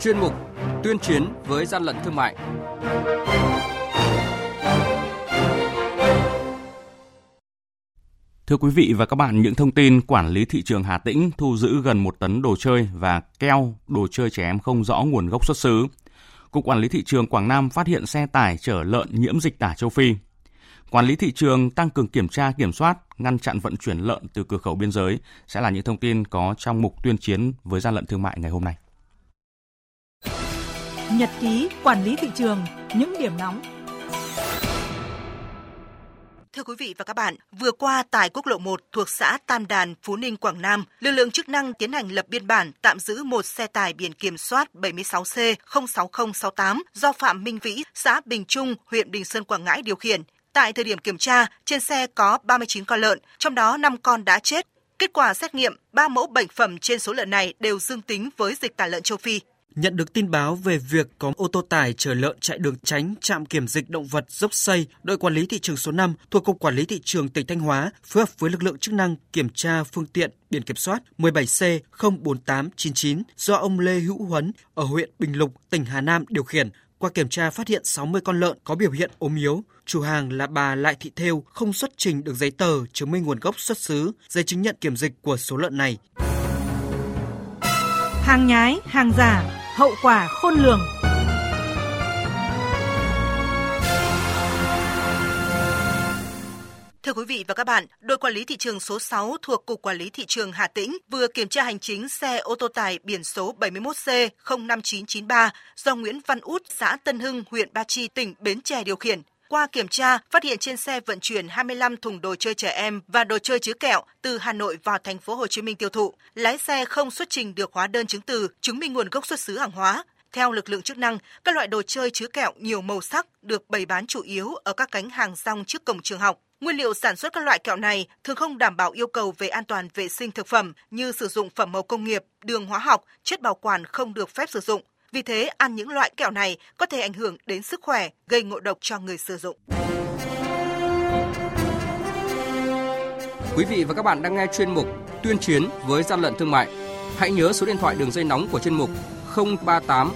chuyên mục Tuyên chiến với gian lận thương mại. Thưa quý vị và các bạn, những thông tin quản lý thị trường Hà Tĩnh thu giữ gần một tấn đồ chơi và keo đồ chơi trẻ em không rõ nguồn gốc xuất xứ. Cục Quản lý Thị trường Quảng Nam phát hiện xe tải chở lợn nhiễm dịch tả châu Phi. Quản lý thị trường tăng cường kiểm tra, kiểm soát, ngăn chặn vận chuyển lợn từ cửa khẩu biên giới sẽ là những thông tin có trong mục tuyên chiến với gian lận thương mại ngày hôm nay. Nhật ký quản lý thị trường, những điểm nóng Thưa quý vị và các bạn, vừa qua tại quốc lộ 1 thuộc xã Tam Đàn, Phú Ninh, Quảng Nam, lực lượng chức năng tiến hành lập biên bản tạm giữ một xe tải biển kiểm soát 76C06068 do Phạm Minh Vĩ, xã Bình Trung, huyện Bình Sơn, Quảng Ngãi điều khiển. Tại thời điểm kiểm tra, trên xe có 39 con lợn, trong đó 5 con đã chết. Kết quả xét nghiệm, 3 mẫu bệnh phẩm trên số lợn này đều dương tính với dịch tả lợn châu Phi. Nhận được tin báo về việc có ô tô tải chở lợn chạy đường tránh trạm kiểm dịch động vật dốc xây, đội quản lý thị trường số 5 thuộc Cục Quản lý Thị trường tỉnh Thanh Hóa phối hợp với lực lượng chức năng kiểm tra phương tiện biển kiểm soát 17C04899 do ông Lê Hữu Huấn ở huyện Bình Lục, tỉnh Hà Nam điều khiển. Qua kiểm tra phát hiện 60 con lợn có biểu hiện ốm yếu. Chủ hàng là bà Lại Thị Thêu không xuất trình được giấy tờ chứng minh nguồn gốc xuất xứ, giấy chứng nhận kiểm dịch của số lợn này. Hàng nhái, hàng giả, hậu quả khôn lường. Thưa quý vị và các bạn, đội quản lý thị trường số 6 thuộc Cục Quản lý Thị trường Hà Tĩnh vừa kiểm tra hành chính xe ô tô tải biển số 71C05993 do Nguyễn Văn Út, xã Tân Hưng, huyện Ba Chi, tỉnh Bến Tre điều khiển. Qua kiểm tra, phát hiện trên xe vận chuyển 25 thùng đồ chơi trẻ em và đồ chơi chứa kẹo từ Hà Nội vào thành phố Hồ Chí Minh tiêu thụ. Lái xe không xuất trình được hóa đơn chứng từ chứng minh nguồn gốc xuất xứ hàng hóa. Theo lực lượng chức năng, các loại đồ chơi chứa kẹo nhiều màu sắc được bày bán chủ yếu ở các cánh hàng rong trước cổng trường học. Nguyên liệu sản xuất các loại kẹo này thường không đảm bảo yêu cầu về an toàn vệ sinh thực phẩm như sử dụng phẩm màu công nghiệp, đường hóa học, chất bảo quản không được phép sử dụng. Vì thế, ăn những loại kẹo này có thể ảnh hưởng đến sức khỏe, gây ngộ độc cho người sử dụng. Quý vị và các bạn đang nghe chuyên mục Tuyên chiến với gian lận thương mại. Hãy nhớ số điện thoại đường dây nóng của chuyên mục 038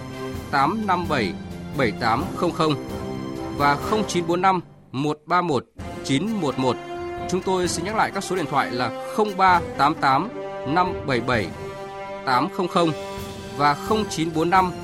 857 7800 và 0945 131 911. Chúng tôi xin nhắc lại các số điện thoại là 0388 577 800 và 0945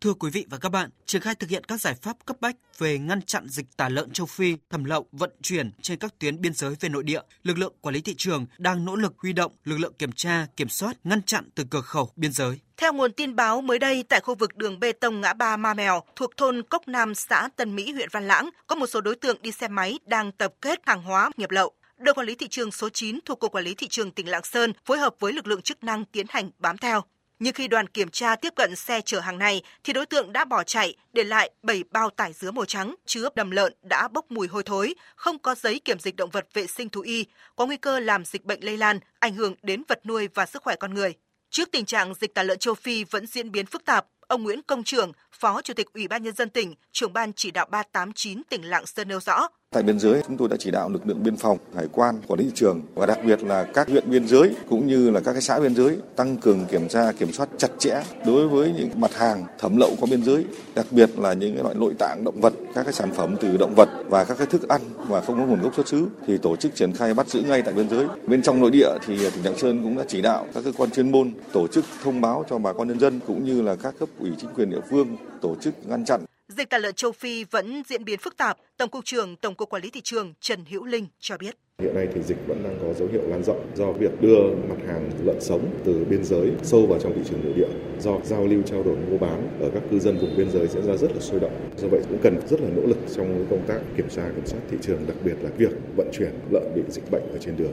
Thưa quý vị và các bạn, triển khai thực hiện các giải pháp cấp bách về ngăn chặn dịch tả lợn châu Phi thẩm lậu vận chuyển trên các tuyến biên giới về nội địa, lực lượng quản lý thị trường đang nỗ lực huy động lực lượng kiểm tra, kiểm soát, ngăn chặn từ cửa khẩu biên giới. Theo nguồn tin báo mới đây tại khu vực đường bê tông ngã ba Ma Mèo thuộc thôn Cốc Nam, xã Tân Mỹ, huyện Văn Lãng, có một số đối tượng đi xe máy đang tập kết hàng hóa nhập lậu. Đội quản lý thị trường số 9 thuộc Cục Quản lý Thị trường tỉnh Lạng Sơn phối hợp với lực lượng chức năng tiến hành bám theo. Nhưng khi đoàn kiểm tra tiếp cận xe chở hàng này thì đối tượng đã bỏ chạy, để lại 7 bao tải dứa màu trắng chứa đầm lợn đã bốc mùi hôi thối, không có giấy kiểm dịch động vật vệ sinh thú y, có nguy cơ làm dịch bệnh lây lan, ảnh hưởng đến vật nuôi và sức khỏe con người. Trước tình trạng dịch tả lợn châu Phi vẫn diễn biến phức tạp, ông Nguyễn Công Trường, Phó Chủ tịch Ủy ban Nhân dân tỉnh, trưởng ban chỉ đạo 389 tỉnh Lạng Sơn nêu rõ, Tại biên giới chúng tôi đã chỉ đạo lực lượng biên phòng, hải quan, quản lý thị trường và đặc biệt là các huyện biên giới cũng như là các cái xã biên giới tăng cường kiểm tra kiểm soát chặt chẽ đối với những mặt hàng thẩm lậu qua biên giới, đặc biệt là những cái loại nội tạng động vật, các cái sản phẩm từ động vật và các cái thức ăn mà không có nguồn gốc xuất xứ thì tổ chức triển khai bắt giữ ngay tại biên giới. Bên trong nội địa thì tỉnh Lạng Sơn cũng đã chỉ đạo các cơ quan chuyên môn tổ chức thông báo cho bà con nhân dân cũng như là các cấp ủy chính quyền địa phương tổ chức ngăn chặn Dịch tả lợn châu Phi vẫn diễn biến phức tạp, Tổng cục trưởng Tổng cục Quản lý thị trường Trần Hữu Linh cho biết. Hiện nay thì dịch vẫn đang có dấu hiệu lan rộng do việc đưa mặt hàng lợn sống từ biên giới sâu vào trong thị trường nội địa, do giao lưu trao đổi mua bán ở các cư dân vùng biên giới diễn ra rất là sôi động. Do vậy cũng cần rất là nỗ lực trong công tác kiểm tra kiểm soát thị trường, đặc biệt là việc vận chuyển lợn bị dịch bệnh ở trên đường.